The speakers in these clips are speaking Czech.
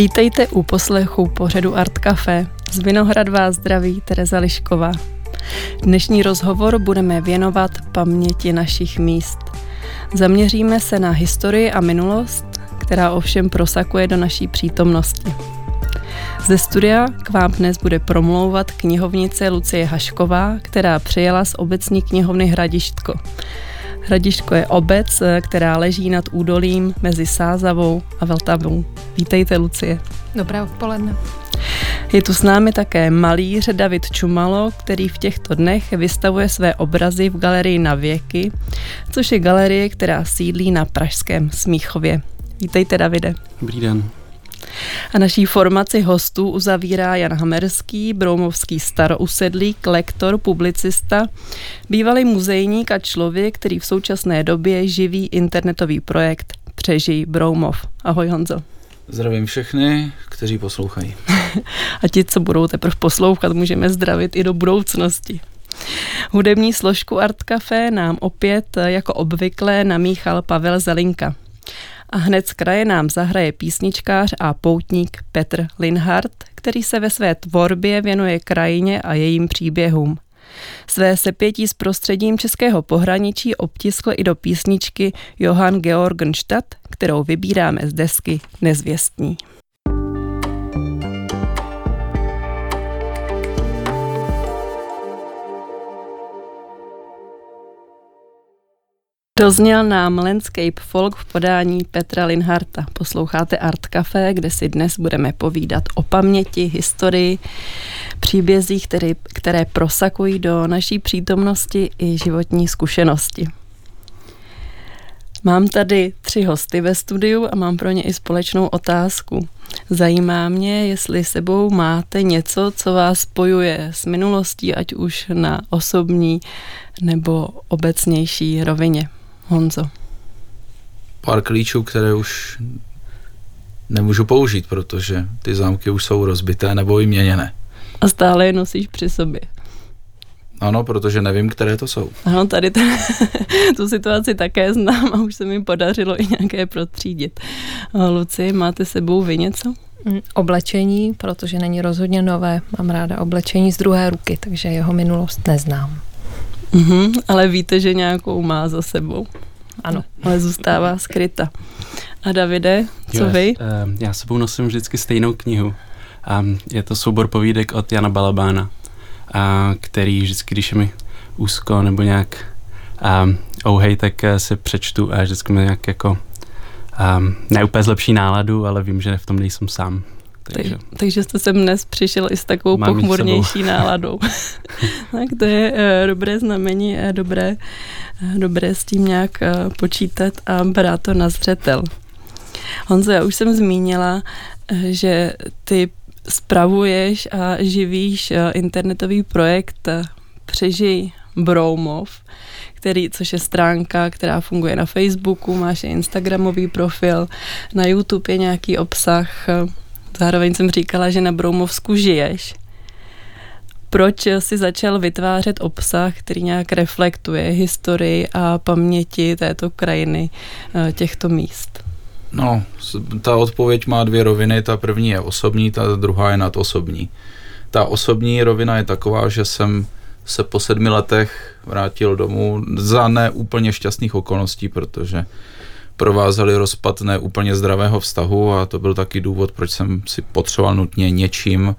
Vítejte u poslechu pořadu Art Café. Z Vinohrad vás zdraví Tereza Lišková. Dnešní rozhovor budeme věnovat paměti našich míst. Zaměříme se na historii a minulost, která ovšem prosakuje do naší přítomnosti. Ze studia k vám dnes bude promlouvat knihovnice Lucie Hašková, která přijela z obecní knihovny Hradištko. Hradištko je obec, která leží nad údolím mezi Sázavou a Vltavou. Vítejte, Lucie. Dobré odpoledne. Je tu s námi také malíř David Čumalo, který v těchto dnech vystavuje své obrazy v galerii Na věky, což je galerie, která sídlí na pražském Smíchově. Vítejte, Davide. Dobrý den. A naší formaci hostů uzavírá Jan Hamerský, broumovský starousedlík, lektor, publicista, bývalý muzejník a člověk, který v současné době živí internetový projekt Přežij Broumov. Ahoj Honzo. Zdravím všechny, kteří poslouchají. a ti, co budou teprve poslouchat, můžeme zdravit i do budoucnosti. Hudební složku Art Café nám opět jako obvykle namíchal Pavel Zelinka. A hned z kraje nám zahraje písničkář a poutník Petr Linhardt, který se ve své tvorbě věnuje krajině a jejím příběhům. Své sepětí s prostředím českého pohraničí obtiskl i do písničky Johann Georgenstadt, kterou vybíráme z desky Nezvěstní. Dozněl nám Landscape Folk v podání Petra Linharta. Posloucháte Art Café, kde si dnes budeme povídat o paměti, historii, příbězích, které, které prosakují do naší přítomnosti i životní zkušenosti. Mám tady tři hosty ve studiu a mám pro ně i společnou otázku. Zajímá mě, jestli sebou máte něco, co vás spojuje s minulostí, ať už na osobní nebo obecnější rovině. Honzo? Pár klíčů, které už nemůžu použít, protože ty zámky už jsou rozbité nebo i měněné. A stále je nosíš při sobě. Ano, protože nevím, které to jsou. Ano, tady t- tu situaci také znám a už se mi podařilo i nějaké protřídit. Luci, máte sebou vy něco? Mm, oblečení, protože není rozhodně nové. Mám ráda oblečení z druhé ruky, takže jeho minulost neznám. Mm-hmm, ale víte, že nějakou má za sebou. Ano, ale zůstává skryta. A Davide, co jo, vy? Uh, já sebou nosím vždycky stejnou knihu. Um, je to soubor povídek od Jana Balabána, uh, který vždycky, když je mi úzko nebo nějak um, ouhej, tak uh, si přečtu a vždycky mi nějak jako um, ne úplně zlepší náladu, ale vím, že v tom nejsem sám. Takže, takže jste sem dnes přišel i s takovou Mám pochmurnější náladou. tak to je uh, dobré znamení a dobré, uh, dobré s tím nějak počítat a brát to na zřetel. Honzo, já už jsem zmínila, že ty spravuješ a živíš internetový projekt Přežij Broumov, který, což je stránka, která funguje na Facebooku, máš Instagramový profil, na YouTube je nějaký obsah, Zároveň jsem říkala, že na Broumovsku žiješ. Proč si začal vytvářet obsah, který nějak reflektuje historii a paměti této krajiny, eh, těchto míst? No, ta odpověď má dvě roviny. Ta první je osobní, ta druhá je nadosobní. Ta osobní rovina je taková, že jsem se po sedmi letech vrátil domů za neúplně šťastných okolností, protože provázeli rozpad neúplně zdravého vztahu a to byl taky důvod, proč jsem si potřeboval nutně něčím,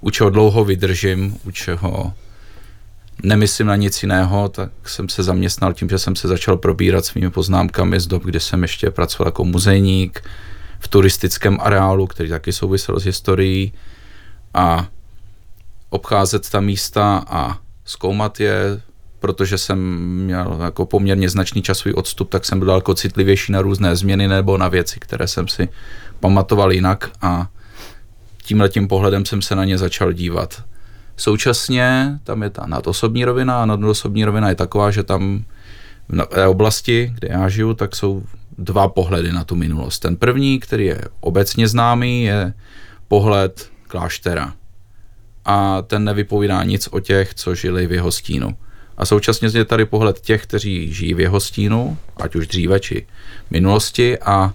u čeho dlouho vydržím, u čeho nemyslím na nic jiného, tak jsem se zaměstnal tím, že jsem se začal probírat svými poznámkami z dob, kdy jsem ještě pracoval jako muzejník v turistickém areálu, který taky souvisel s historií a obcházet ta místa a zkoumat je, protože jsem měl jako poměrně značný časový odstup, tak jsem byl daleko citlivější na různé změny nebo na věci, které jsem si pamatoval jinak a tímhletím pohledem jsem se na ně začal dívat. Současně tam je ta nadosobní rovina a nadosobní rovina je taková, že tam v oblasti, kde já žiju, tak jsou dva pohledy na tu minulost. Ten první, který je obecně známý, je pohled kláštera. A ten nevypovídá nic o těch, co žili v jeho stínu. A současně je tady pohled těch, kteří žijí v jeho stínu, ať už dříve či minulosti a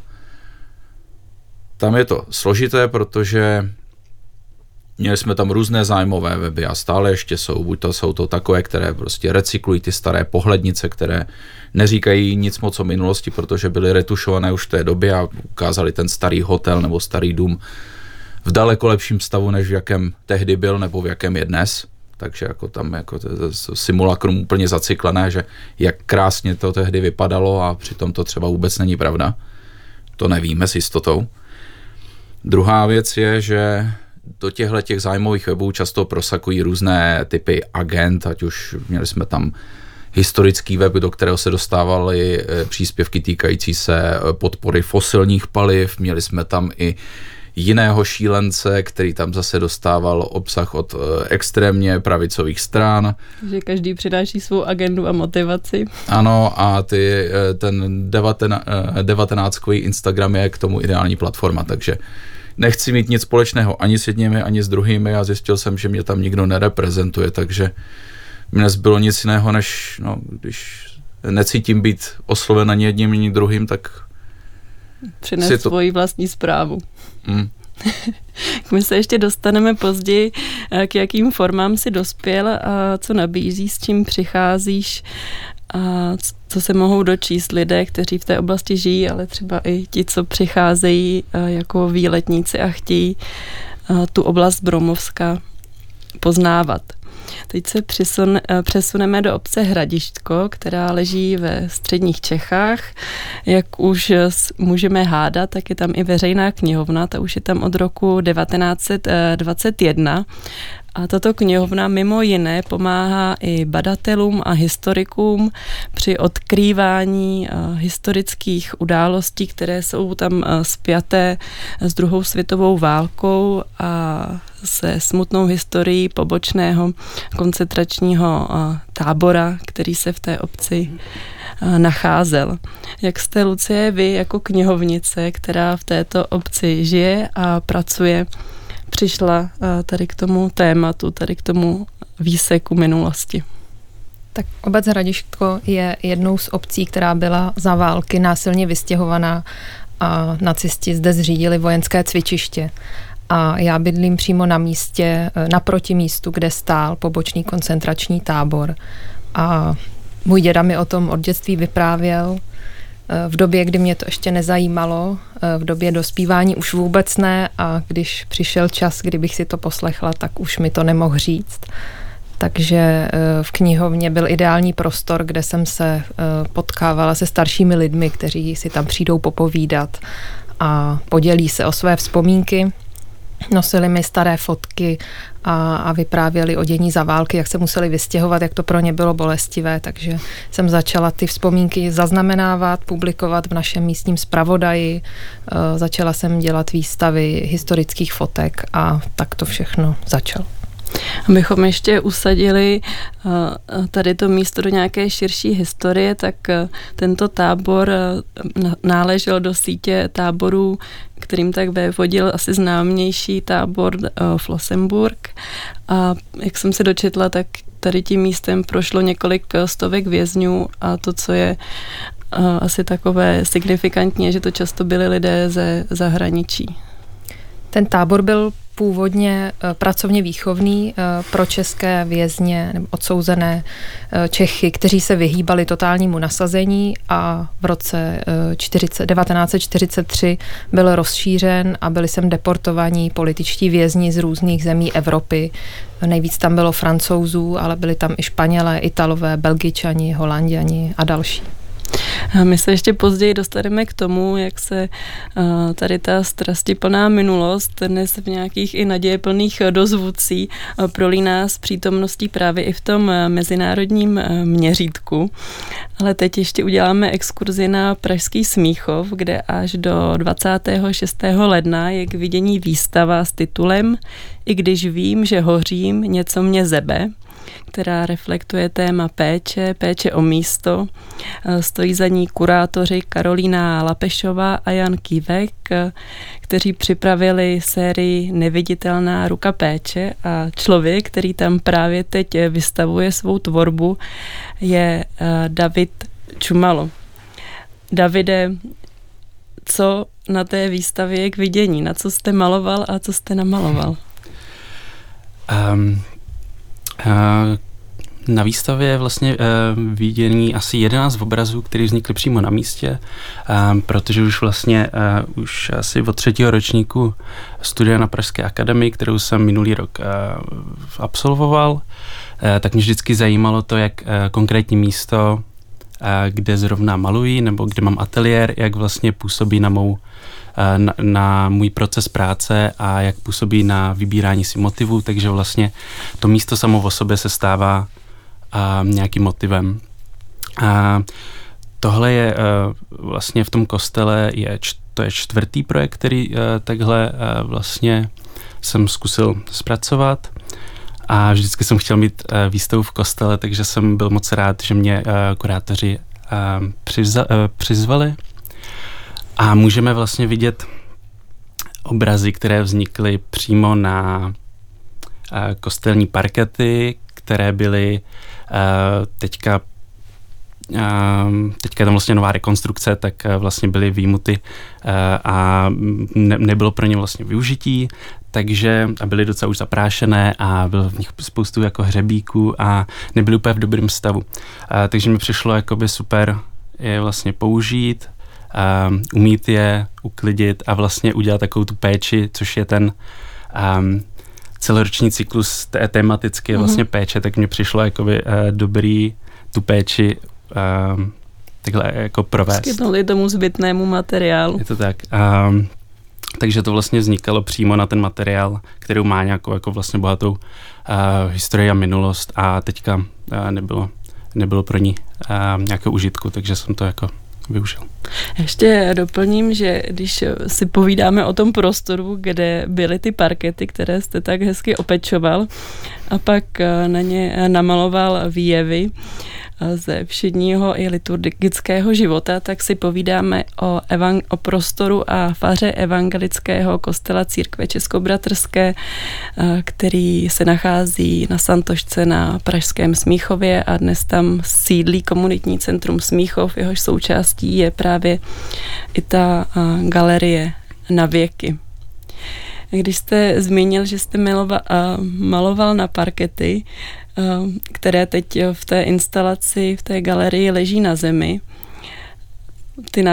Tam je to složité, protože Měli jsme tam různé zájmové weby a stále ještě jsou. Buď to jsou to takové, které prostě recyklují ty staré pohlednice, které neříkají nic moc o minulosti, protože byly retušované už v té době a ukázali ten starý hotel nebo starý dům v daleko lepším stavu, než v jakém tehdy byl nebo v jakém je dnes. Takže jako tam jako to, to simulakrum úplně zacyklené, že jak krásně to tehdy vypadalo a přitom to třeba vůbec není pravda. To nevíme s jistotou. Druhá věc je, že do těchto těch zájmových webů často prosakují různé typy agent, ať už měli jsme tam historický web, do kterého se dostávaly eh, příspěvky týkající se eh, podpory fosilních paliv, měli jsme tam i jiného šílence, který tam zase dostával obsah od eh, extrémně pravicových stran. Že každý přináší svou agendu a motivaci. Ano, a ty, ten 19, Instagram je k tomu ideální platforma, takže nechci mít nic společného ani s jedními, ani s druhými a zjistil jsem, že mě tam nikdo nereprezentuje, takže mi nezbylo nic jiného, než no, když necítím být osloven ani jedním, ani druhým, tak Přines to... svoji vlastní zprávu. Mm. My se ještě dostaneme později, eh, k jakým formám si dospěl a co nabízí, s čím přicházíš a co se mohou dočíst lidé, kteří v té oblasti žijí, ale třeba i ti, co přicházejí jako výletníci a chtějí tu oblast Bromovska poznávat. Teď se přesun, přesuneme do obce Hradištko, která leží ve středních Čechách. Jak už můžeme hádat, tak je tam i veřejná knihovna, ta už je tam od roku 1921 a tato knihovna mimo jiné pomáhá i badatelům a historikům při odkrývání eh, historických událostí, které jsou tam eh, spjaté s druhou světovou válkou a se smutnou historií pobočného koncentračního eh, tábora, který se v té obci nacházel. Jak jste, Lucie, vy jako knihovnice, která v této obci žije a pracuje, přišla eh, tady k tomu tématu, tady k tomu výseku minulosti. Tak obec Hradištko je jednou z obcí, která byla za války násilně vystěhovaná a nacisti zde zřídili vojenské cvičiště. A já bydlím přímo na místě, eh, naproti místu, kde stál pobočný koncentrační tábor. A můj děda mi o tom od dětství vyprávěl. Eh, v době, kdy mě to ještě nezajímalo, eh, v době dospívání už vůbec ne a když přišel čas, kdybych si to poslechla, tak už mi to nemohl říct. Takže eh, v knihovně byl ideální prostor, kde jsem se potkávala se staršími lidmi, kteří si tam přijdou popovídat a podělí se o své vzpomínky. Nosili mi staré fotky a, a vyprávěli o dění za války, jak se museli vystěhovat, jak to pro ně bylo bolestivé, takže jsem začala ty vzpomínky zaznamenávat, publikovat v našem místním zpravodaji, e, začala jsem dělat výstavy historických fotek a tak to všechno začalo. Abychom ještě usadili eh, tady to místo do nějaké širší historie, tak eh, tento tábor eh, náležel do sítě táborů, kterým tak vévodil asi známější tábor Flossenburg. A jak jsem se dočetla, tak tady tím místem prošlo několik stovek vězňů a to, co je asi takové signifikantní, že to často byli lidé ze zahraničí. Ten tábor byl původně eh, pracovně výchovný eh, pro české vězně nebo odsouzené eh, Čechy, kteří se vyhýbali totálnímu nasazení a v roce 40, 1943 byl rozšířen a byli sem deportovaní političtí vězni z různých zemí Evropy. Nejvíc tam bylo francouzů, ale byli tam i Španělé, Italové, Belgičani, Holanděni a další. My se ještě později dostaneme k tomu, jak se tady ta strastiplná minulost dnes v nějakých i nadějeplných dozvucí prolíná s přítomností právě i v tom mezinárodním měřítku. Ale teď ještě uděláme exkurzi na Pražský Smíchov, kde až do 26. ledna je k vidění výstava s titulem I když vím, že hořím, něco mě zebe která reflektuje téma péče, péče o místo. E, stojí za ní kurátoři Karolína Lapešová a Jan Kývek, e, kteří připravili sérii Neviditelná ruka péče a člověk, který tam právě teď vystavuje svou tvorbu, je David Čumalo. Davide, co na té výstavě k vidění? Na co jste maloval a co jste namaloval? Um, na výstavě je vlastně uh, vidění asi 11 obrazů, které vznikly přímo na místě, uh, protože už vlastně už asi od třetího ročníku studia na Pražské akademii, kterou jsem minulý rok absolvoval, tak mě vždycky zajímalo to, jak konkrétní místo, kde zrovna maluji nebo kde mám ateliér, jak vlastně působí na mou na, na můj proces práce a jak působí na vybírání si motivů, takže vlastně to místo samo o sobě se stává a nějakým motivem. A tohle je vlastně v tom kostele, je, to je čtvrtý projekt, který takhle vlastně jsem zkusil zpracovat a vždycky jsem chtěl mít výstavu v kostele, takže jsem byl moc rád, že mě kurátoři přivza, přizvali a můžeme vlastně vidět obrazy, které vznikly přímo na uh, kostelní parkety, které byly Eh, teďka Uh, teďka je tam vlastně nová rekonstrukce, tak vlastně byly výjimuty a ne, nebylo pro ně vlastně využití, takže a byly docela už zaprášené a bylo v nich spoustu jako hřebíků a nebyly úplně v dobrém stavu. Takže mi přišlo jakoby super je vlastně použít, umít je, uklidit a vlastně udělat takovou tu péči, což je ten um, celoroční cyklus té tematicky je vlastně mm-hmm. péče, tak mně přišlo jakoby uh, dobrý tu péči uh, takhle jako provést. Skytnuli tomu zbytnému materiálu. Je to tak. Um, takže to vlastně vznikalo přímo na ten materiál, který má nějakou jako vlastně bohatou uh, historii a minulost a teďka uh, nebylo, nebylo pro ní uh, nějakého užitku, takže jsem to jako využil. Ještě doplním, že když si povídáme o tom prostoru, kde byly ty parkety, které jste tak hezky opečoval a pak na ně namaloval výjevy, ze všedního i liturgického života, tak si povídáme o, evang- o prostoru a faře evangelického kostela církve Českobratrské, eh, který se nachází na Santošce na Pražském Smíchově a dnes tam sídlí komunitní centrum Smíchov, jehož součástí je právě i ta eh, galerie na věky. Když jste zmínil, že jste miloval, maloval na parkety, které teď v té instalaci, v té galerii leží na zemi, ty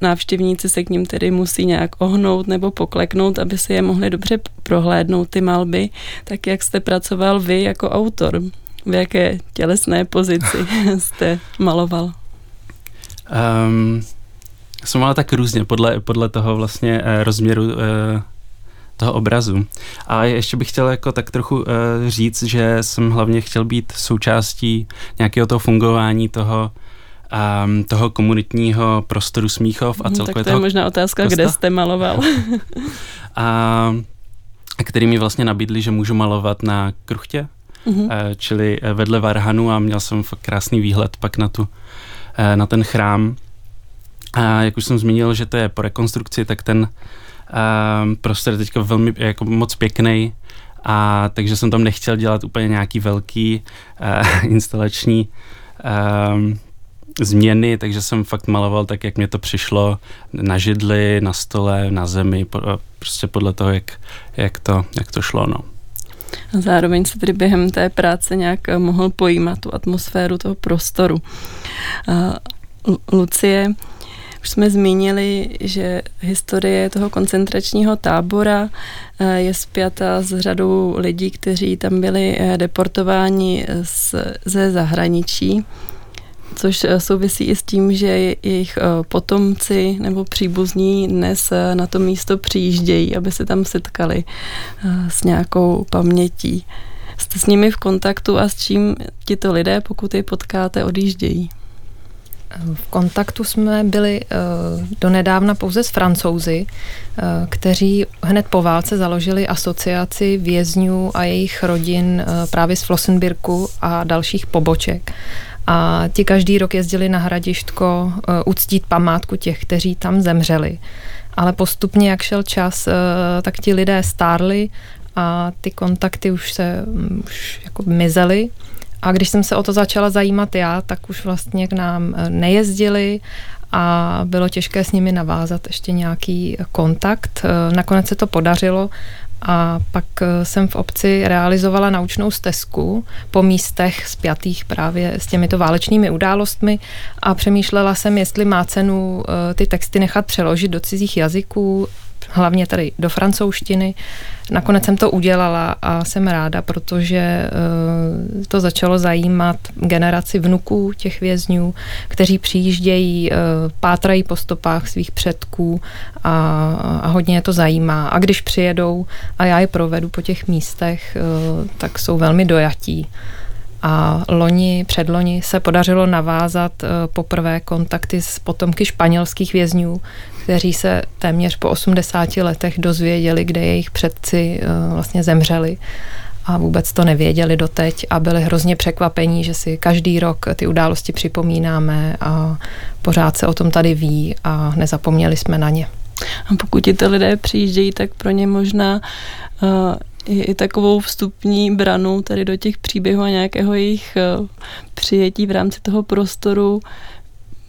návštěvníci se k ním tedy musí nějak ohnout nebo pokleknout, aby si je mohli dobře prohlédnout ty malby, tak jak jste pracoval vy jako autor? V jaké tělesné pozici jste maloval? Um, jsem mal tak různě, podle, podle toho vlastně eh, rozměru eh, toho obrazu. A ještě bych chtěl jako tak trochu uh, říct, že jsem hlavně chtěl být součástí nějakého toho fungování toho um, toho komunitního prostoru Smíchov a mhm, celkově Tak to je možná otázka, kosta. kde jste maloval. a, který mi vlastně nabídli, že můžu malovat na kruchtě, uh, čili vedle Varhanu a měl jsem fakt krásný výhled pak na tu, na ten chrám. A jak už jsem zmínil, že to je po rekonstrukci, tak ten Um, prostor je teďka velmi jako moc pěkný, a takže jsem tam nechtěl dělat úplně nějaký velký uh, instalační um, změny, takže jsem fakt maloval tak, jak mě to přišlo na židli, na stole, na zemi, po, prostě podle toho, jak, jak, to, jak to šlo. No. A zároveň se tedy během té práce nějak mohl pojímat tu atmosféru toho prostoru. Uh, Lucie, už jsme zmínili, že historie toho koncentračního tábora eh, je spjata s řadou lidí, kteří tam byli eh, deportováni z, ze zahraničí což eh, souvisí i s tím, že jejich potomci nebo příbuzní dnes na to místo přijíždějí, aby se tam setkali s nějakou pamětí. Jste s nimi v kontaktu a s čím tito lidé, pokud je potkáte, odjíždějí? V kontaktu jsme byli uh, donedávna pouze s francouzi, uh, kteří hned po válce založili asociaci vězňů a jejich rodin uh, právě z Flossenbirku a dalších poboček. A ti každý rok jezdili na hradištko uctít památku těch, kteří tam zemřeli. Ale postupně, jak šel čas, tak ti lidé stárli a ty kontakty už se um, už jako mizely. A když jsem se o to začala zajímat já, tak už vlastně k nám eh, nejezdili a bylo těžké s nimi navázat ještě nějaký kontakt. Nakonec se to podařilo a pak jsem v obci realizovala naučnou stezku po místech spjatých právě s těmito válečnými událostmi a přemýšlela jsem, jestli má cenu ty texty nechat přeložit do cizích jazyků hlavně tady do francouzštiny. Nakonec jsem to udělala a jsem ráda, protože eh, to začalo zajímat generaci vnuků těch vězňů, kteří přijíždějí, eh, pátrají po stopách svých předků a, a hodně je to zajímá. A když přijedou a já je provedu po těch místech, eh, tak jsou velmi dojatí. A loni, předloni se podařilo navázat poprvé kontakty s potomky španělských vězňů, kteří se téměř po 80 letech dozvěděli, kde jejich předci eh, vlastně zemřeli a vůbec to nevěděli doteď a byli hrozně překvapení, že si každý rok ty události připomínáme a pořád se o tom tady ví a nezapomněli jsme na ně. A pokud ti ty lidé přijíždějí, tak pro ně možná uh, i takovou vstupní branu tady do těch příběhů a nějakého jejich uh, přijetí v rámci toho prostoru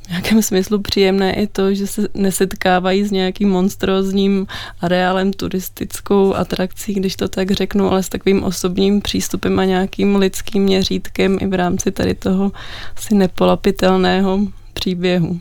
v nějakém smyslu příjemné i to, že se nesetkávají s nějakým monstrózním areálem, turistickou atrakcí, když to tak řeknu, ale s takovým osobním přístupem a nějakým lidským měřítkem i v rámci tady toho asi nepolapitelného příběhu.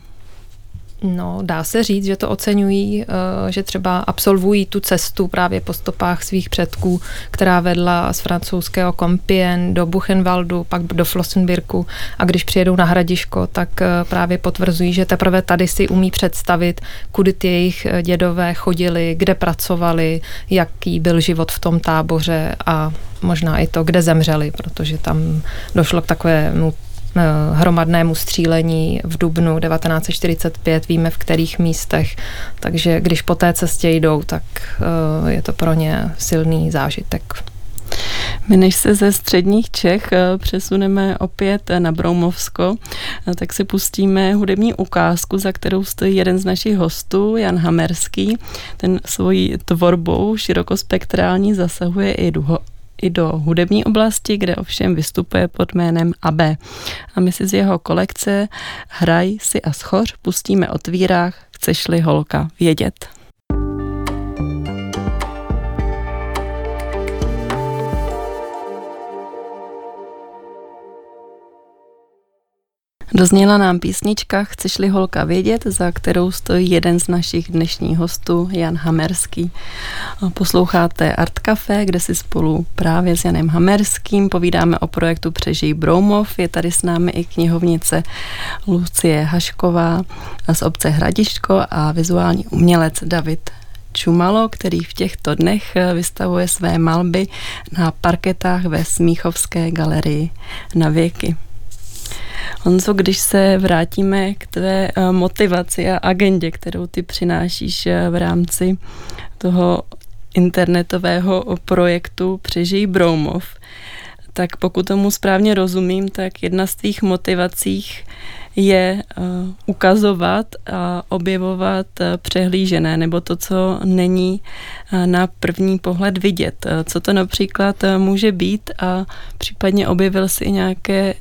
No, dá se říct, že to oceňují, eh, že třeba absolvují tu cestu právě po stopách svých předků, která vedla z francouzského Compien do Buchenwaldu, pak do Flossenbirku a když přijedou na hradiško, tak eh, právě potvrzují, že teprve tady si umí představit, kudy ty jejich eh, dědové chodili, kde pracovali, jaký byl život v tom táboře a možná i to, kde zemřeli, protože tam došlo k takovému hromadnému střílení v Dubnu 1945, víme v kterých místech, takže když po té cestě jdou, tak eh, je to pro ně silný zážitek. My než se ze středních Čech eh, přesuneme opět na Broumovsko, tak si pustíme hudební ukázku, za kterou stojí jeden z našich hostů, Jan Hamerský. Ten svojí tvorbou širokospektrální zasahuje i i do hudební oblasti, kde ovšem vystupuje pod jménem AB. A my si z jeho kolekce Hraj si a schoř pustíme otvírách, chceš-li holka vědět. Dozněla nám písnička Chceš-li holka vědět, za kterou stojí jeden z našich dnešních hostů, Jan Hamerský. Posloucháte Art Café, kde si spolu právě s Janem Hamerským povídáme o projektu Přežij Broumov. Je tady s námi i knihovnice Lucie Hašková z obce Hradišťko a vizuální umělec David Čumalo, který v těchto dnech vystavuje své malby na parketách ve Smíchovské galerii na věky. Honzo, když se vrátíme k tvé eh, motivaci a agendě, kterou ty přinášíš eh, v rámci toho internetového projektu Přežij Broumov, tak pokud tomu správně rozumím, tak jedna z tvých motivacích je uh, ukazovat a objevovat přehlížené, nebo to, co není na první pohled vidět. Co to například může být a případně objevil si nějaké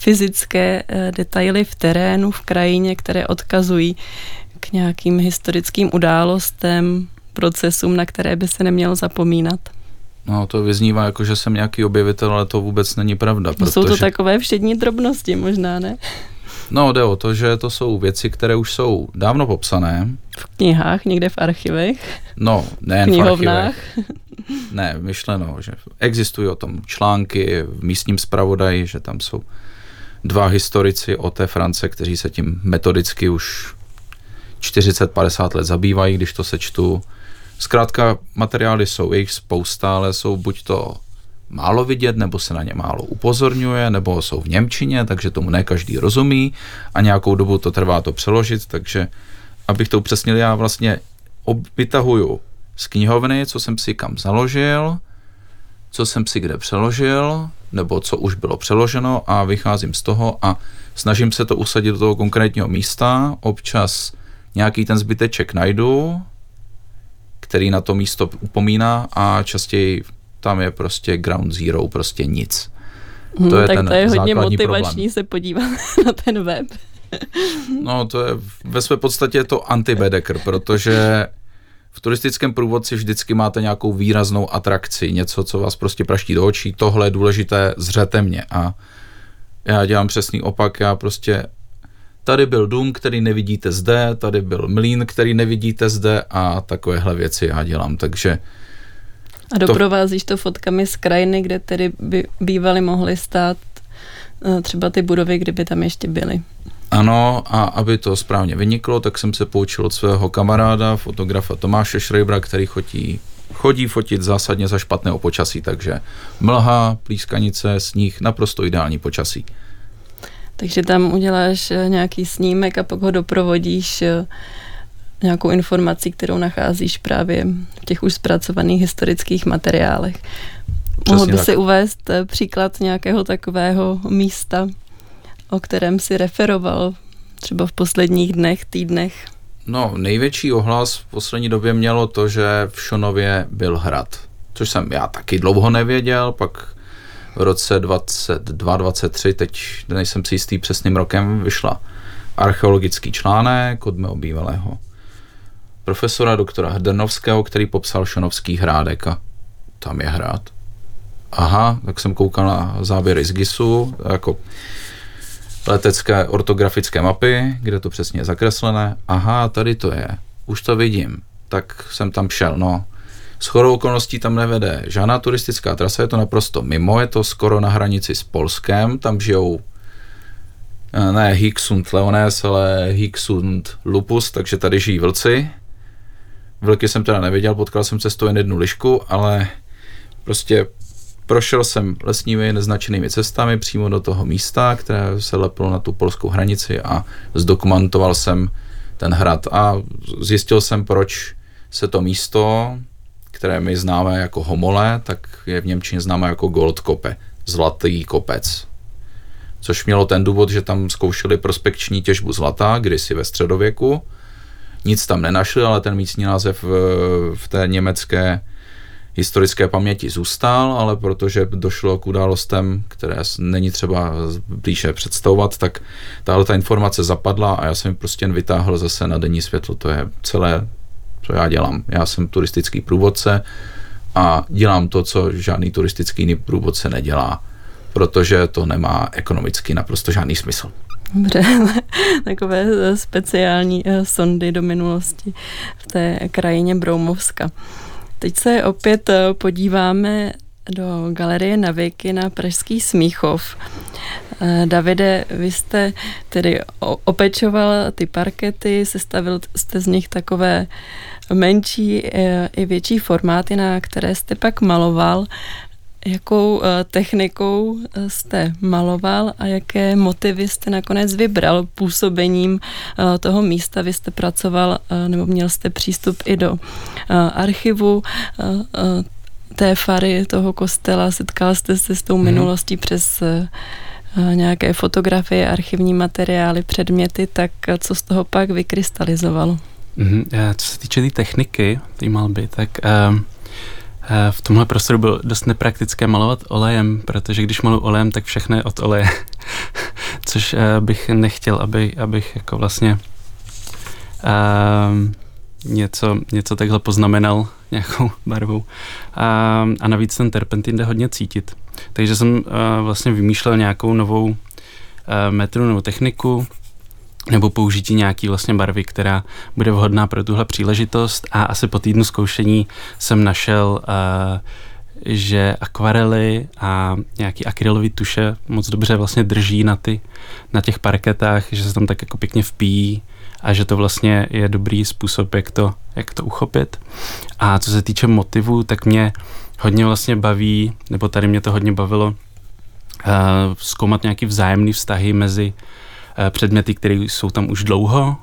fyzické eh, detaily v terénu, v krajině, které odkazují k nějakým historickým událostem, procesům, na které by se nemělo zapomínat. No, to vyznívá jako, že jsem nějaký objevitel, ale to vůbec není pravda. Protože... Jsou to takové všední drobnosti možná, ne? No, jde o to, že to jsou věci, které už jsou dávno popsané. V knihách, někde v archivech? No, ne v archivech. Ne, myšleno, že existují o tom články v místním zpravodaji, že tam jsou dva historici o té France, kteří se tím metodicky už 40-50 let zabývají, když to sečtu. Zkrátka materiály jsou, jejich spousta, ale jsou buď to málo vidět, nebo se na ně málo upozorňuje, nebo jsou v Němčině, takže tomu ne každý rozumí a nějakou dobu to trvá to přeložit, takže abych to upřesnil, já vlastně vytahuju z knihovny, co jsem si kam založil, co jsem si kde přeložil, nebo co už bylo přeloženo a vycházím z toho a snažím se to usadit do toho konkrétního místa. Občas nějaký ten zbyteček najdu, který na to místo upomíná a častěji tam je prostě ground zero, prostě nic. Hmm, to je tak ten to je hodně motivační problém. se podívat na ten web. No, to je ve své podstatě to anti-Bedecker, protože v turistickém průvodci vždycky máte nějakou výraznou atrakci, něco, co vás prostě praští do očí, tohle je důležité, zřete mě. A já dělám přesný opak, já prostě tady byl dům, který nevidíte zde, tady byl mlín, který nevidíte zde a takovéhle věci já dělám, takže a doprovázíš to fotkami z krajiny, kde tedy by bývaly mohly stát eh, třeba ty budovy, kdyby tam ještě byly. Ano, a aby to správně vyniklo, tak jsem se poučil od svého kamaráda, fotografa Tomáše Šrejbra, který chodí, chodí fotit zásadně za špatného počasí, takže mlha, plískanice, sníh, naprosto ideální počasí. Takže tam uděláš eh, nějaký snímek a pak ho doprovodíš eh, nějakou informací, kterou nacházíš právě v těch už zpracovaných historických materiálech. Přesně Mohl by tak. si uvést eh, příklad nějakého takového místa, o kterém si referoval třeba v posledních dnech, týdnech? No, největší ohlas v poslední době mělo to, že v Šonově byl hrad, což jsem já taky dlouho nevěděl, pak v roce 22-23, teď nejsem si jistý přesným rokem, vyšla archeologický článek od mého bývalého profesora doktora Hrdenovského, který popsal Šonovský hrádek a tam je hrad. Aha, tak jsem koukal na záběry z GISu, jako letecké ortografické mapy, kde to přesně je zakreslené. Aha, tady to je, už to vidím. Tak jsem tam šel, no. S chorou okolností tam nevede žádná turistická trasa, je to naprosto mimo, je to skoro na hranici s Polskem, tam žijou eh, ne Hicksund leones, ale Hicksund lupus, takže tady žijí vlci. Vlky jsem teda neviděl, potkal jsem cestou jen jednu lišku, ale prostě prošel jsem lesními neznačenými cestami přímo do toho místa, které se lepilo na tu polskou hranici a zdokumentoval jsem ten hrad a zjistil jsem, proč se to místo, které my známe jako Homole, tak je v Němčině známe jako Goldkope, zlatý kopec. Což mělo ten důvod, že tam zkoušeli prospekční těžbu zlata, kdysi ve středověku, nic tam nenašli, ale ten místní název v, v té německé historické paměti zůstal, ale protože došlo k událostem, které není třeba blíže představovat, tak tahle ta informace zapadla a já jsem prostě jen vytáhl zase na denní světlo. To je celé, co já dělám. Já jsem turistický průvodce a dělám to, co žádný turistický jiný průvodce nedělá, protože to nemá ekonomicky naprosto žádný smysl. Dobře, takové eh, speciální eh, sondy do minulosti v té krajině Broumovska. Teď se opět eh, podíváme do galerie Naviky na Pražský Smíchov. Davide, vy jste tedy opečoval ty parkety, sestavil jste z nich takové menší i větší formáty, na které jste pak maloval jakou uh, technikou eh, jste maloval a jaké motivy jste nakonec vybral působením uh, toho místa. Vy jste pracoval nebo měl jste přístup i do archivu té fary toho kostela, setkal jste se s tou mm-hmm. minulostí přes nějaké fotografie, archivní materiály, předměty, tak co z toho pak vykrystalizovalo? Mm-hmm. Co se týče té tý techniky, té malby, tak Eh, v tomhle prostoru bylo dost nepraktické malovat olejem, protože když malu olejem, tak všechno je od oleje. Což eh, bych nechtěl, aby, abych jako vlastně uh, něco, něco takhle poznamenal nějakou barvou. A, a navíc ten terpentin jde hodně cítit. Takže jsem uh, vlastně vymýšlel nějakou novou uh, metru nebo techniku, nebo použití nějaký vlastně barvy, která bude vhodná pro tuhle příležitost a asi po týdnu zkoušení jsem našel uh, že akvarely a nějaký akrylový tuše moc dobře vlastně drží na, ty, na těch parketách, že se tam tak jako pěkně vpíjí a že to vlastně je dobrý způsob, jak to, jak to uchopit. A co se týče motivů, tak mě hodně vlastně baví, nebo tady mě to hodně bavilo, uh, zkoumat nějaký vzájemný vztahy mezi Eh, předměty, které jsou tam už dlouho,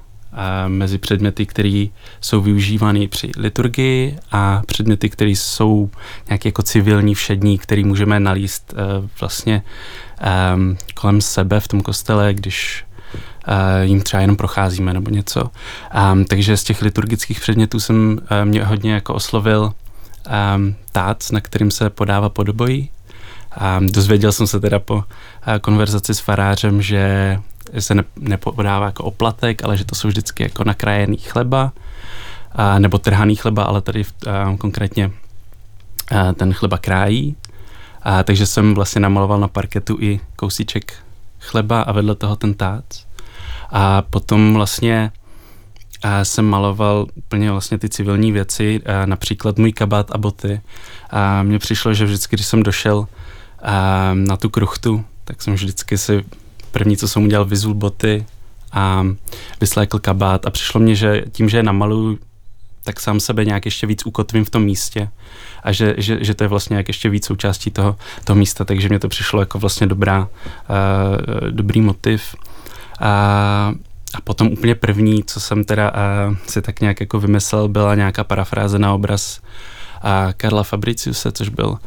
mezi předměty, které jsou využívány při liturgii a předměty, které jsou nějaké jako civilní, všední, které můžeme nalíst eh, vlastně ehm, kolem sebe v tom kostele, když eh, jim třeba jenom procházíme nebo něco. Um, takže z těch liturgických předmětů jsem mě hodně jako oslovil um, tác, na kterým se podává podobojí. Dozvěděl jsem se teda po konverzaci s farářem, že se ne, nepodává jako oplatek, ale že to jsou vždycky jako nakrájený chleba, a, nebo trhaný chleba, ale tady a, konkrétně a, ten chleba krájí. A, takže jsem vlastně namaloval na parketu i kousíček chleba a vedle toho ten tác. A potom vlastně a jsem maloval úplně vlastně ty civilní věci, a například můj kabát a boty. A mně přišlo, že vždycky, když jsem došel a na tu kruchtu, tak jsem vždycky si první, co jsem udělal, vyzul boty a vyslékl kabát. A přišlo mně, že tím, že je namaluju, tak sám sebe nějak ještě víc ukotvím v tom místě. A že, že, že to je vlastně jak ještě víc součástí toho, toho místa, takže mě to přišlo jako vlastně dobrá, uh, dobrý motiv. A, a potom úplně první, co jsem teda uh, si tak nějak jako vymyslel, byla nějaká parafráze na obraz uh, Karla Fabriciuse, což byl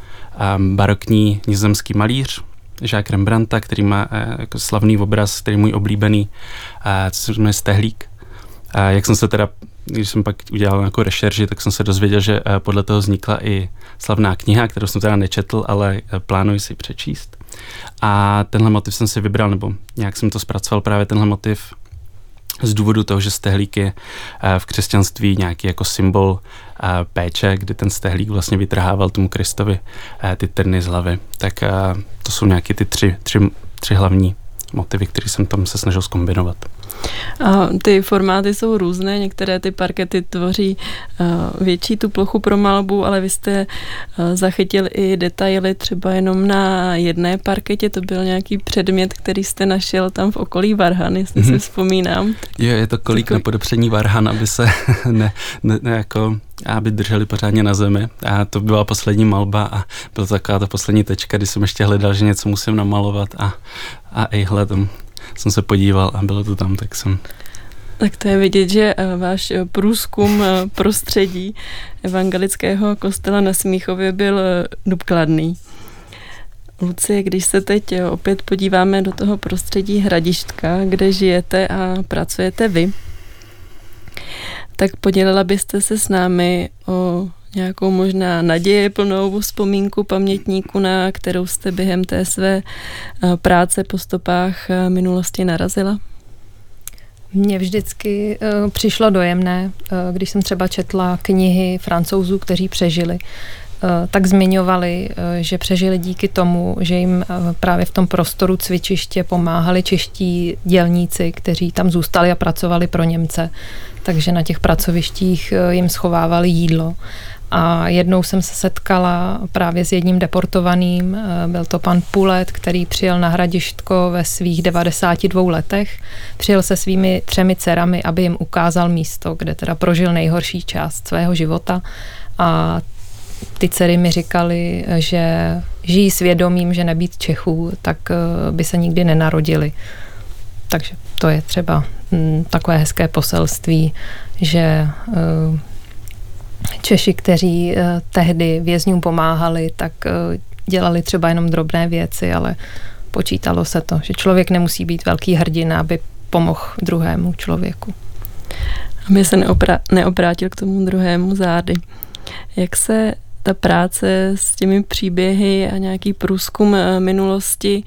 um, barokní nizozemský malíř, Jacques Rembrandta, který má uh, jako slavný obraz, který je můj oblíbený, uh, co se jmenuje Stehlík. Uh, jak jsem se teda, když jsem pak udělal nějakou rešerži, tak jsem se dozvěděl, že podle toho vznikla i slavná kniha, kterou jsem teda nečetl, ale plánuji si přečíst. A tenhle motiv jsem si vybral, nebo nějak jsem to zpracoval právě tenhle motiv z důvodu toho, že stehlík je eh, v křesťanství nějaký jako symbol eh, péče, kdy ten stehlík vlastně vytrhával tomu Kristovi eh, ty trny z hlavy. Tak to jsou nějaké ty tři, tři, tři hlavní motivy, které jsem tam se snažil zkombinovat. A ty formáty jsou různé, některé ty parkety tvoří uh, větší tu plochu pro malbu, ale vy jste zachytil i detaily třeba jenom na jedné parketě, to byl nějaký předmět, který jste našel tam v okolí Varhan, jestli mm-hmm. si vzpomínám. Jo, je to kolík na podopření Varhan, aby se ne, ne, ne jako aby drželi pořádně na zemi. A to byla poslední malba a byla taková ta poslední tečka, kdy jsem ještě hledal, že něco musím namalovat a, a ejhle, tam jsem se podíval a bylo to tam, tak jsem tak to je vidět, že eh, váš eh, průzkum eh, prostředí evangelického kostela na Smíchově byl důkladný. Lucie, když se teď opět podíváme do toho prostředí Hradištka, kde žijete a pracujete vy, tak podělila byste se s námi o nějakou možná naděje plnou vzpomínku pamětníku, na kterou jste během té své eh, práce po stopách eh, minulosti narazila? Mně vždycky uh, přišlo dojemné, uh, když jsem třeba četla knihy francouzů, kteří přežili, tak zmiňovali, uh, že přežili díky tomu, že jim uh, právě v tom prostoru cvičiště pomáhali čeští dělníci, kteří tam zůstali a pracovali pro Němce. Takže na těch pracovištích jim schovávali jídlo. A jednou jsem se setkala právě s jedním deportovaným, eh, byl to pan Pulet, který přijel na Hradištko ve svých 92 letech. Přijel se svými třemi dcerami, aby jim ukázal místo, kde teda prožil nejhorší část svého života. A ty dcery mi říkali, že žijí svědomím, že nebýt Čechů, tak eh, by se nikdy nenarodili. Takže to je třeba hm, takové hezké poselství, že eh, Češi, kteří eh, tehdy vězňům pomáhali, tak eh, dělali třeba jenom drobné věci, ale počítalo se to, že člověk nemusí být velký hrdina, aby pomohl druhému člověku. Aby se neopra- neobrátil k tomu druhému zády. Jak se ta práce s těmi příběhy a nějaký průzkum eh, minulosti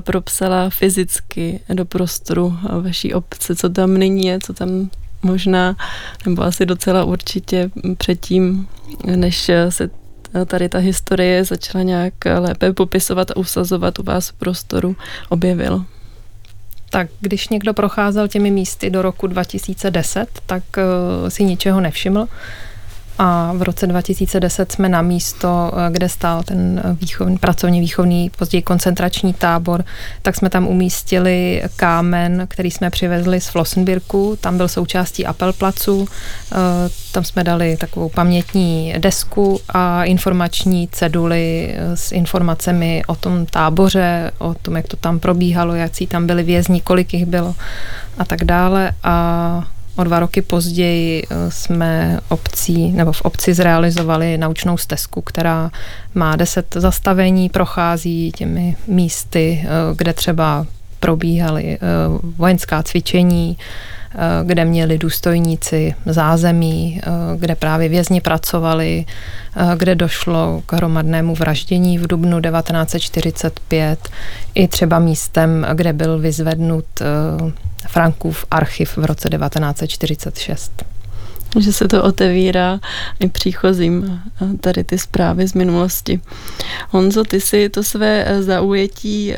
propsala fyzicky do prostoru vaší obce, co tam nyní je, co tam možná, nebo asi docela určitě předtím, než se tady ta historie začala nějak lépe popisovat a usazovat u vás v prostoru, objevil. Tak když někdo procházel těmi místy do roku 2010, tak uh, si ničeho nevšiml a v roce 2010 jsme na místo, eh, kde stál ten výchovný, pracovní výchovný, později koncentrační tábor, tak jsme tam umístili kámen, který jsme přivezli z Flossenbirku, tam byl součástí Apelplacu, eh, tam jsme dali takovou pamětní desku a informační ceduly eh, s informacemi o tom táboře, o tom, jak to tam probíhalo, jak tam byli vězni, kolik jich bylo a tak dále. A O dva roky později eh, jsme obcí, nebo v obci zrealizovali naučnou stezku, která má deset zastavení, prochází těmi místy, eh, kde třeba probíhaly eh, vojenská cvičení kde měli důstojníci zázemí, kde právě vězni pracovali, kde došlo k hromadnému vraždění v dubnu 1945, i třeba místem, kde byl vyzvednut Frankův archiv v roce 1946 že se to otevírá i příchozím tady ty zprávy z minulosti. Honzo, ty si to své zaujetí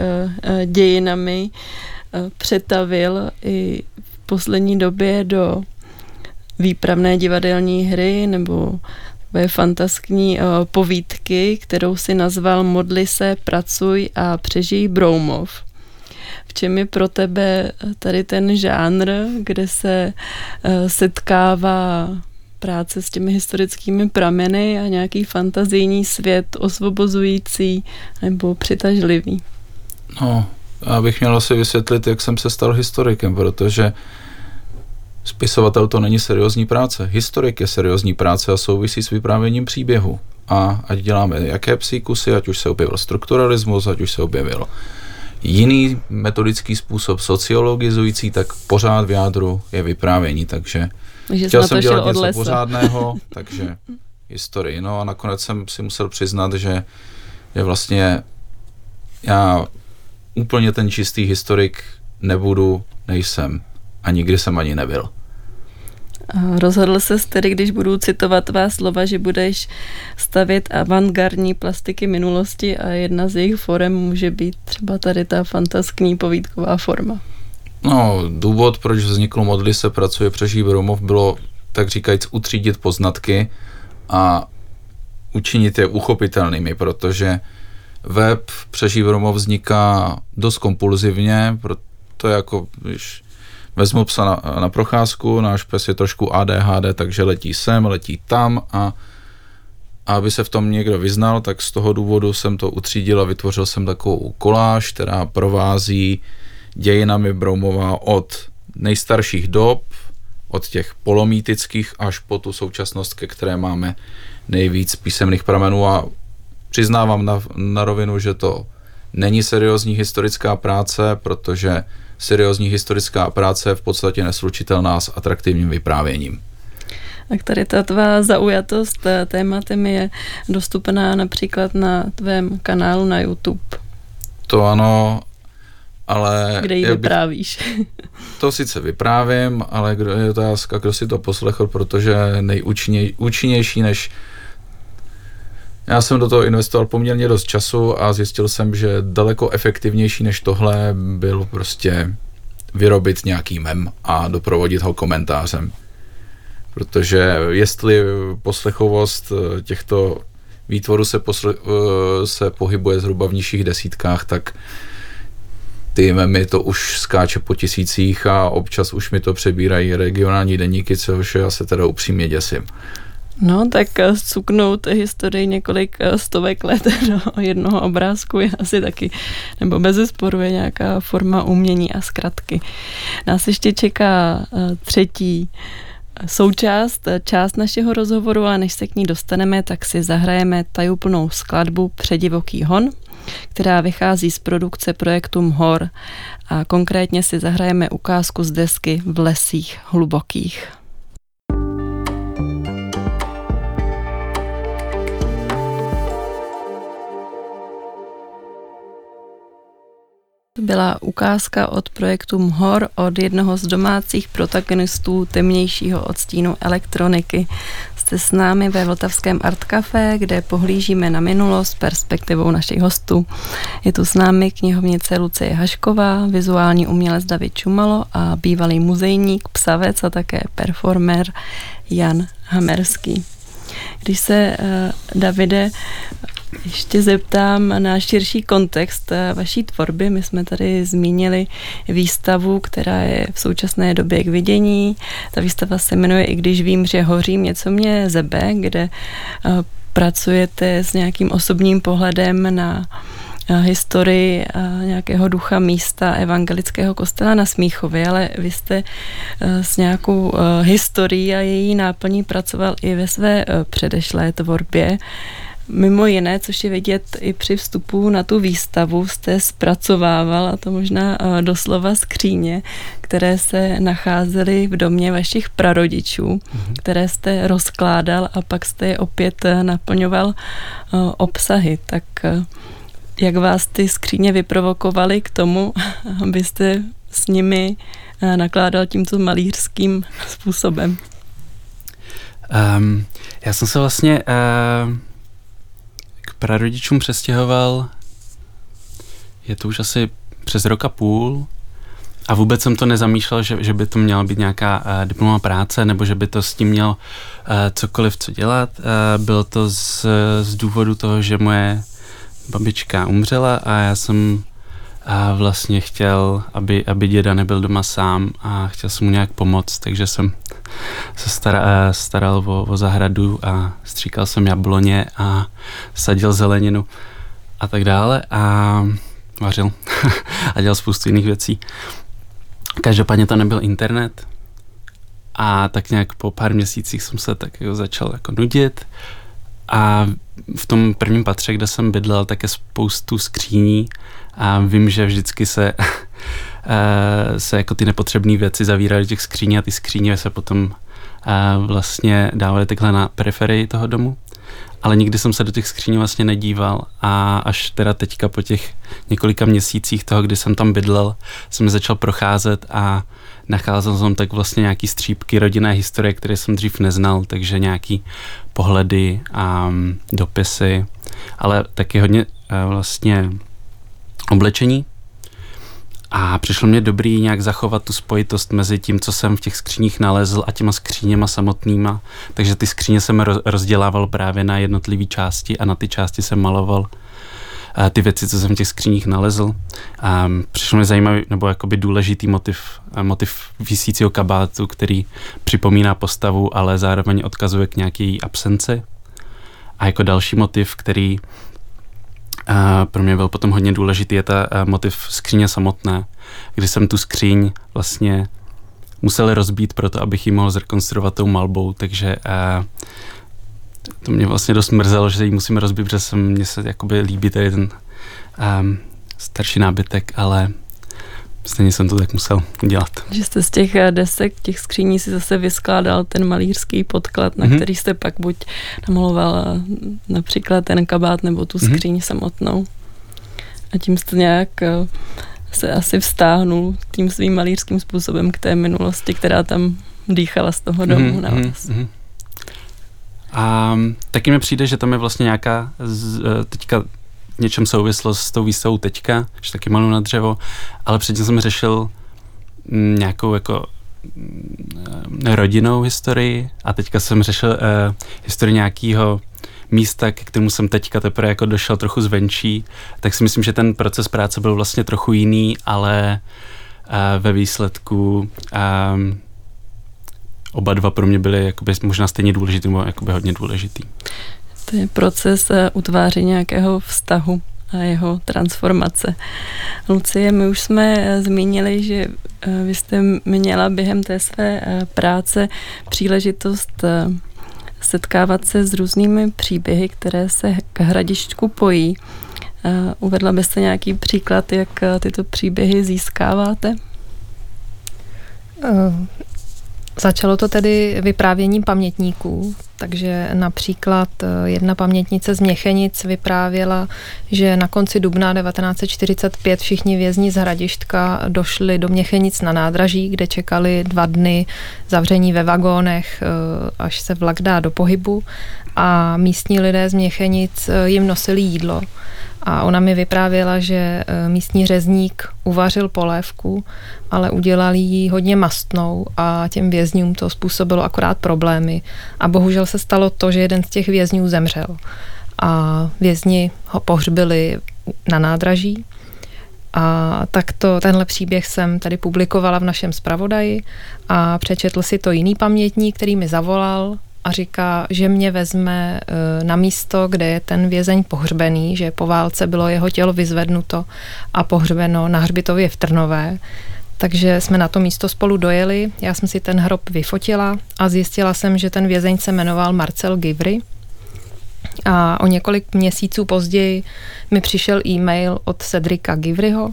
dějinami přetavil i poslední době do výpravné divadelní hry nebo takové fantaskní povídky, kterou si nazval Modli se, pracuj a přežij Broumov. V čem je pro tebe tady ten žánr, kde se eh, setkává práce s těmi historickými prameny a nějaký fantazijní svět osvobozující nebo přitažlivý? No, já bych měl asi vysvětlit, jak jsem se stal historikem, protože spisovatel to není seriózní práce. Historik je seriózní práce a souvisí s vyprávěním příběhu. A ať děláme jaké psíkusy, ať už se objevil strukturalismus, ať už se objevil jiný metodický způsob sociologizující, tak pořád v jádru je vyprávění, takže že chtěl jsem dělat něco lesa. pořádného, takže historii. No a nakonec jsem si musel přiznat, že, že vlastně já úplně ten čistý historik nebudu, nejsem a nikdy jsem ani nebyl. Rozhodl se tedy, když budu citovat tvá slova, že budeš stavět avantgardní plastiky minulosti a jedna z jejich forem může být třeba tady ta fantaskní povídková forma. No, důvod, proč vzniklo Modli se pracuje přežij Bromov, bylo tak říkajíc utřídit poznatky a učinit je uchopitelnými, protože web Přežij Bromov vzniká dost kompulzivně, proto jako, když vezmu psa na, na procházku, náš pes je trošku ADHD, takže letí sem, letí tam a, a aby se v tom někdo vyznal, tak z toho důvodu jsem to utřídil a vytvořil jsem takovou koláž, která provází dějinami Broumova od nejstarších dob, od těch polomítických až po tu současnost, ke které máme nejvíc písemných pramenů a přiznávám na, na rovinu, že to není seriózní historická práce, protože seriózní historická práce je v podstatě neslučitelná s atraktivním vyprávěním. Tak tady ta tvá zaujatost eh, tématem je dostupná například na tvém kanálu na YouTube. To ano, ale... Kde ji vyprávíš? Bych, to sice vyprávím, ale kdo je otázka, kdo si to poslechl, protože nejúčinnější než já jsem do toho investoval poměrně dost času a zjistil jsem, že daleko efektivnější než tohle byl prostě vyrobit nějaký mem a doprovodit ho komentářem. Protože jestli poslechovost eh, těchto výtvorů se, posle, eh, se pohybuje zhruba v nižších desítkách, tak ty memy to už skáče po tisících a občas už mi to přebírají regionální deníky, což já se teda upřímně děsím. No, tak eh, cuknout historii několik eh, stovek let do jednoho obrázku je asi taky, nebo bez zesporu je nějaká forma umění a zkratky. Nás ještě čeká eh, třetí součást, část našeho rozhovoru a než se k ní dostaneme, tak si zahrajeme tajuplnou skladbu Předivoký hon, která vychází z produkce projektu Mhor a konkrétně si zahrajeme ukázku z desky v lesích hlubokých. Byla ukázka od projektu Mhor od jednoho z domácích protagonistů temnějšího odstínu elektroniky. Jste s námi ve Vltavském Art Café, kde pohlížíme na minulost perspektivou našich hostů. Je tu s námi knihovnice Lucie Hašková, vizuální umělec David Čumalo a bývalý muzejník, psavec a také performer Jan Hamerský. Když se, uh, Davide, ještě zeptám na širší kontext eh, vaší tvorby. My jsme tady zmínili výstavu, která je v současné době k vidění. Ta výstava se jmenuje I když vím, že hořím, něco mě zebe, kde eh, pracujete s nějakým osobním pohledem na eh, historii nějakého ducha místa evangelického kostela na Smíchově, ale vy jste s nějakou historií a její náplní pracoval i ve své předešlé tvorbě. Mimo jiné, což je vidět i při vstupu na tu výstavu, jste zpracovával, a to možná uh, doslova skříně, které se nacházely v domě vašich prarodičů, mm-hmm. které jste rozkládal a pak jste je opět naplňoval uh, obsahy. Tak jak vás ty skříně vyprovokovaly k tomu, abyste s nimi nakládal tímto malířským způsobem? Um, já jsem se vlastně uh, prarodičům přestěhoval, je to už asi přes rok a půl a vůbec jsem to nezamýšlel, že, že by to měla být nějaká uh, diplomová práce nebo že by to s tím měl uh, cokoliv co dělat. Uh, bylo to z, z důvodu toho, že moje babička umřela a já jsem a vlastně chtěl, aby, aby děda nebyl doma sám a chtěl jsem mu nějak pomoct, takže jsem se staral, eh, staral o, o zahradu a stříkal jsem jabloně a sadil zeleninu a tak dále a vařil a dělal spoustu jiných věcí. Každopádně to nebyl internet a tak nějak po pár měsících jsem se tak jako začal jako nudit a v tom prvním patře, kde jsem bydlel, tak je spoustu skříní a vím, že vždycky se, eh, se jako ty nepotřebné věci zavíraly do těch skříní a ty skříně se potom eh, vlastně dávaly takhle na periferii toho domu. Ale nikdy jsem se do těch skříní vlastně nedíval a až teda teďka po těch několika měsících toho, kdy jsem tam bydlel, jsem začal procházet a nacházel jsem tak vlastně nějaký střípky rodinné historie, které jsem dřív neznal, takže nějaký pohledy a mm, dopisy, ale taky hodně eh, vlastně oblečení. A přišlo mě dobrý nějak zachovat tu spojitost mezi tím, co jsem v těch skříních nalezl a těma skříněma samotnýma. Takže ty skříně jsem rozdělával právě na jednotlivé části a na ty části jsem maloval eh, ty věci, co jsem v těch skříních nalezl. A přišlo mi zajímavý, nebo jakoby důležitý motiv, eh, motiv vysícího kabátu, který připomíná postavu, ale zároveň odkazuje k nějaké absenci. A jako další motiv, který a pro mě byl potom hodně důležitý je ta motiv skříně samotné, kdy jsem tu skříň vlastně musel rozbít proto, abych ji mohl zrekonstruovat tou malbou, takže a, to mě vlastně dost mrzelo, že ji musím rozbít, protože se mně se jakoby líbí tady ten um, starší nábytek, ale stejně jsem to tak musel udělat. Že jste z těch eh, desek, těch skříní si zase vyskládal ten malířský podklad, na mm-hmm. který jste pak buď namaloval eh, například ten kabát nebo tu mhm. skříň mm-hmm. samotnou. A tím jste nějak eh, se asi vztáhnul tím svým malířským způsobem k té minulosti, která tam dýchala z toho domu mm-hmm, na vás. Mm-hmm. A taky mi přijde, že tam je vlastně nějaká, z, teďka něčem souvislost s tou výstavou teďka, že taky malu na dřevo, ale předtím jsem řešil mm, nějakou jako mm, rodinnou historii a teďka jsem řešil uh, historii nějakého místa, k kterému jsem teďka teprve jako došel trochu zvenčí, tak si myslím, že ten proces práce byl vlastně trochu jiný, ale uh, ve výsledku um, oba dva pro mě byly jakoby možná stejně důležitý, nebo jakoby hodně důležitý. To je proces eh, utváří nějakého vztahu a jeho transformace. Lucie, my už jsme eh, zmínili, že eh, vy jste měla během té své práce příležitost setkávat se s různými příběhy, které se k hradišťku pojí. Uvedla byste nějaký příklad, jak tyto příběhy získáváte? Začalo to tedy vyprávěním pamětníků, takže například eh, jedna pamětnice z Měchenic vyprávěla, že na konci dubna 1945 všichni vězni z Hradištka došli do Měchenic na nádraží, kde čekali dva dny zavření ve vagónech, eh, až se vlak dá do pohybu a místní lidé z Měchenic eh, jim nosili jídlo. A ona mi vyprávěla, že místní řezník uvařil polévku, ale udělal ji hodně mastnou a těm vězňům to způsobilo akorát problémy. A bohužel se stalo to, že jeden z těch vězňů zemřel. A vězni ho pohřbili na nádraží. A takto tenhle příběh jsem tady publikovala v našem zpravodaji a přečetl si to jiný pamětník, který mi zavolal a říká, že mě vezme e, na místo, kde je ten vězeň pohřbený, že po válce bylo jeho tělo vyzvednuto a pohřbeno na hřbitově v Trnové. Takže jsme na to místo spolu dojeli, já jsem si ten hrob vyfotila a zjistila jsem, že ten vězeň se jmenoval Marcel Givry. A o několik měsíců později mi přišel e-mail od Cedrika Givryho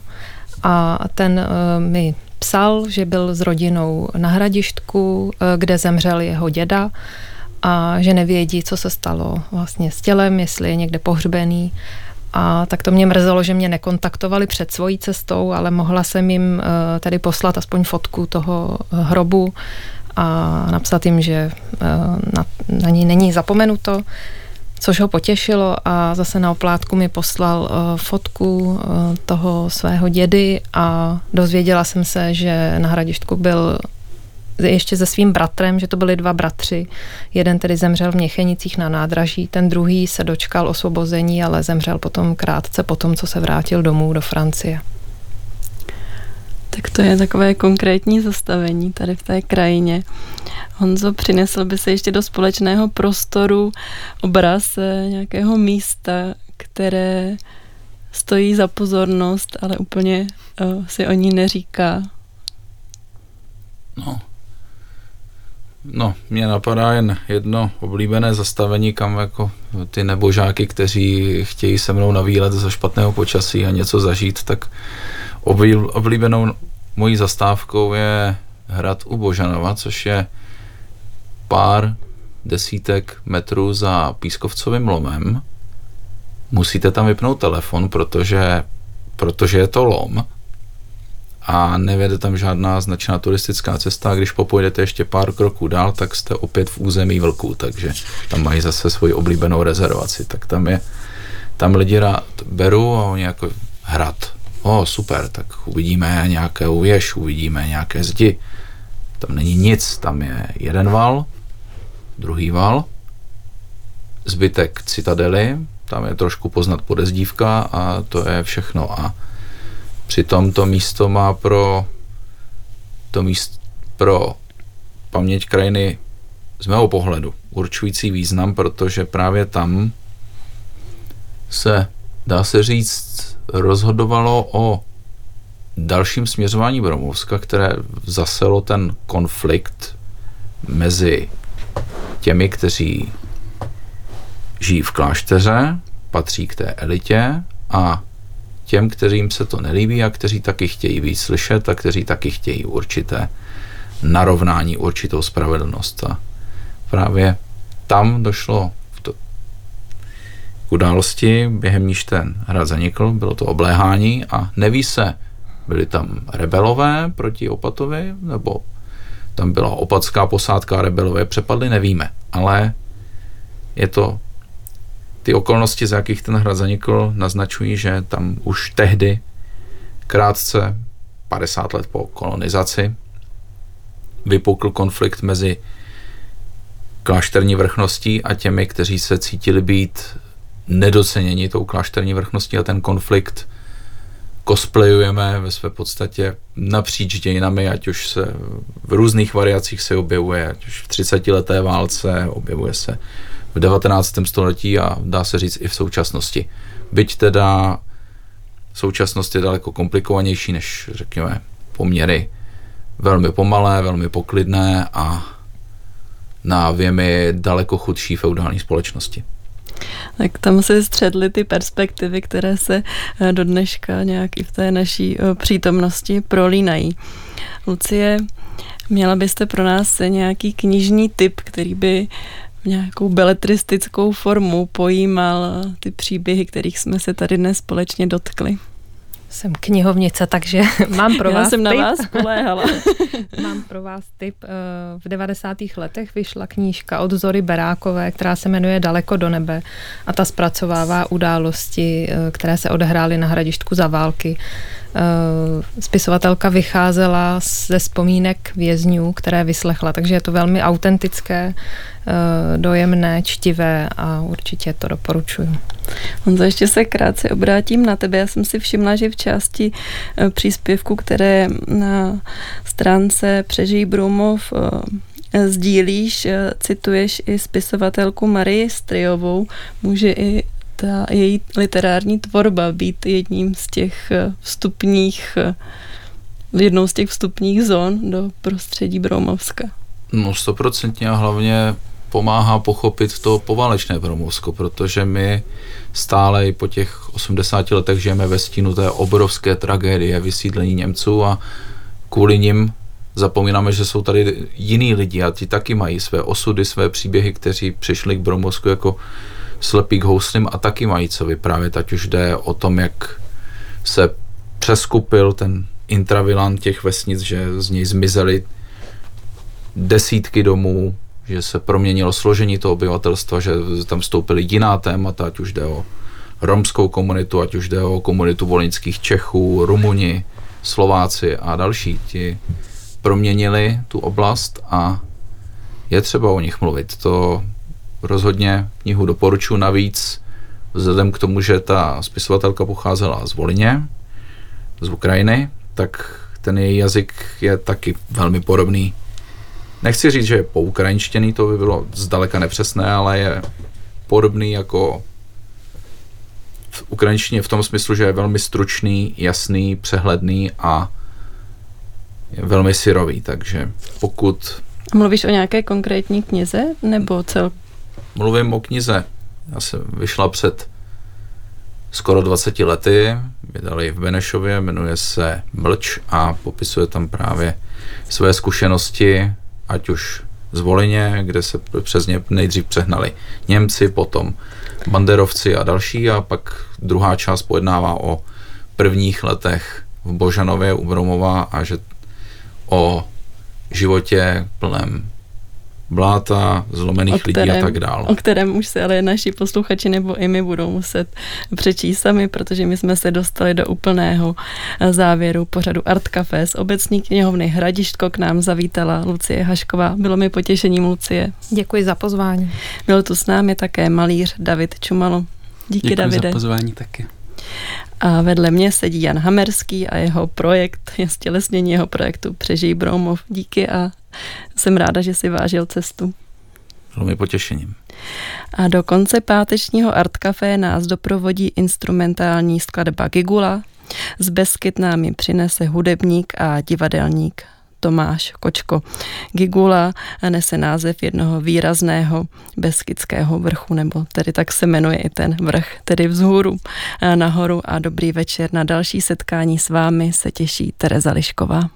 a ten uh, mi psal, že byl s rodinou na hradištku, uh, kde zemřel jeho děda a že nevědí, co se stalo vlastně s tělem, jestli je někde pohřbený. A tak to mě mrzelo, že mě nekontaktovali před svojí cestou, ale mohla jsem jim uh, tady poslat aspoň fotku toho hrobu a napsat jim, že uh, na, na ní není zapomenuto což ho potěšilo a zase na oplátku mi poslal fotku toho svého dědy a dozvěděla jsem se, že na hradištku byl ještě se svým bratrem, že to byli dva bratři. Jeden tedy zemřel v Měchenicích na nádraží, ten druhý se dočkal osvobození, ale zemřel potom krátce potom, co se vrátil domů do Francie. Tak to je takové konkrétní zastavení tady v té krajině. Honzo, přinesl by se ještě do společného prostoru obraz eh, nějakého místa, které stojí za pozornost, ale úplně uh, si o ní neříká. No. No, mě napadá jen jedno oblíbené zastavení, kam jako ty nebožáky, kteří chtějí se mnou na výlet za špatného počasí a něco zažít, tak oblíbenou mojí zastávkou je hrad u Božanova, což je pár desítek metrů za Pískovcovým lomem. Musíte tam vypnout telefon, protože, protože je to lom a nevede tam žádná značná turistická cesta. Když popojdete ještě pár kroků dál, tak jste opět v území vlků, takže tam mají zase svoji oblíbenou rezervaci, tak tam je, tam lidi rád berou a oni jako hrad, o super, tak uvidíme nějaké věž, uvidíme nějaké zdi, tam není nic, tam je jeden val, druhý val, zbytek citadely, tam je trošku poznat podezdívka a to je všechno. A přitom to místo má pro to místo pro paměť krajiny z mého pohledu určující význam, protože právě tam se, dá se říct, rozhodovalo o dalším směřování Bromovska, které zaselo ten konflikt mezi těmi, kteří žijí v klášteře, patří k té elitě a těm, kterým se to nelíbí a kteří taky chtějí víc slyšet a kteří taky chtějí určité narovnání, určitou spravedlnost. A právě tam došlo k události, během níž ten hrad zanikl, bylo to obléhání a neví se, byli tam rebelové proti Opatovi, nebo tam byla opatská posádka rebelové přepadly, nevíme, ale je to ty okolnosti, za jakých ten hrad zanikl, naznačují, že tam už tehdy, krátce 50 let po kolonizaci, vypukl konflikt mezi klášterní vrchností a těmi, kteří se cítili být nedoceněni tou klášterní vrchností. A ten konflikt cosplayujeme ve své podstatě napříč dějinami, ať už se v různých variacích se objevuje, ať už v 30 leté válce, objevuje se v 19. století a dá se říct i v současnosti. Byť teda současnost je daleko komplikovanější než, řekněme, poměry velmi pomalé, velmi poklidné a na věmi daleko chudší feudální společnosti. Tak tam se středly ty perspektivy, které se eh, do dneška nějak i v té naší eh, přítomnosti prolínají. Lucie, měla byste pro nás nějaký knižní typ, který by nějakou beletristickou formu pojímal ty příběhy, kterých jsme se tady dnes společně dotkli? Jsem knihovnice, takže mám pro Já vás jsem tip. na vás spoléhala. mám pro vás tip. Eh, v 90. letech vyšla knížka od Zory Berákové, která se jmenuje Daleko do nebe a ta zpracovává události, eh, které se odehrály na hradištku za války. Eh, spisovatelka vycházela ze vzpomínek vězňů, které vyslechla, takže je to velmi autentické, eh, dojemné, čtivé a určitě to doporučuji. Honzo, ještě se krátce obrátím na tebe. Já jsem si všimla, že v části eh, příspěvku, které na stránce Přežij Brumov sdílíš, cituješ i spisovatelku Marii Striovou. Může i ta její literární tvorba být jedním z těch eh, vstupních, eh, jednou z těch vstupních zón do prostředí Broumovska. No stoprocentně a hlavně pomáhá pochopit to poválečné Bromovsko, protože my stále i po těch 80 letech žijeme ve stínu té obrovské tragédie vysídlení Němců a kvůli nim zapomínáme, že jsou tady jiní lidi a ti taky mají své osudy, své příběhy, kteří přišli k Bromovsku jako slepý k houslím a taky mají co vyprávět, ať už jde o tom, jak se přeskupil ten intravilan těch vesnic, že z něj zmizely desítky domů, že se proměnilo složení toho obyvatelstva, že tam vstoupily jiná témata, ať už jde o romskou komunitu, ať už jde o komunitu volnických Čechů, Rumuni, Slováci a další. Ti proměnili tu oblast a je třeba o nich mluvit. To rozhodně knihu doporučuji navíc, vzhledem k tomu, že ta spisovatelka pocházela z Volině, z Ukrajiny, tak ten její jazyk je taky velmi podobný. Nechci říct, že je poukrajinštěný, to by bylo zdaleka nepřesné, ale je podobný jako v ukrajinštině v tom smyslu, že je velmi stručný, jasný, přehledný a je velmi syrový, takže pokud... Mluvíš o nějaké konkrétní knize nebo cel? Mluvím o knize. Já jsem vyšla před skoro 20 lety, vydali v Benešově, jmenuje se Mlč a popisuje tam právě své zkušenosti, ať už z Volině, kde se přes ně nejdřív přehnali Němci, potom Banderovci a další a pak druhá část pojednává o prvních letech v Božanově u Bromova a že o životě plném bláta, zlomených kterém, lidí a tak dále. O kterém už se ale naši posluchači nebo i my budou muset přečíst sami, protože my jsme se dostali do úplného závěru pořadu Art Café z obecní knihovny Hradištko k nám zavítala Lucie Hašková. Bylo mi potěšením, Lucie. Děkuji za pozvání. Byl tu s námi také malíř David Čumalo. Díky, Děkuji Davide. za pozvání taky. A vedle mě sedí Jan Hamerský a jeho projekt, je stělesnění jeho projektu Přežij Bromov. Díky a jsem ráda, že si vážil cestu. Bylo mi potěšením. A do konce pátečního Art Café nás doprovodí instrumentální skladba Gigula. Z Beskyt nám ji přinese hudebník a divadelník Tomáš Kočko. Gigula nese název jednoho výrazného beskidského vrchu, nebo tedy tak se jmenuje i ten vrch, tedy vzhůru nahoru a dobrý večer. Na další setkání s vámi se těší Tereza Lišková.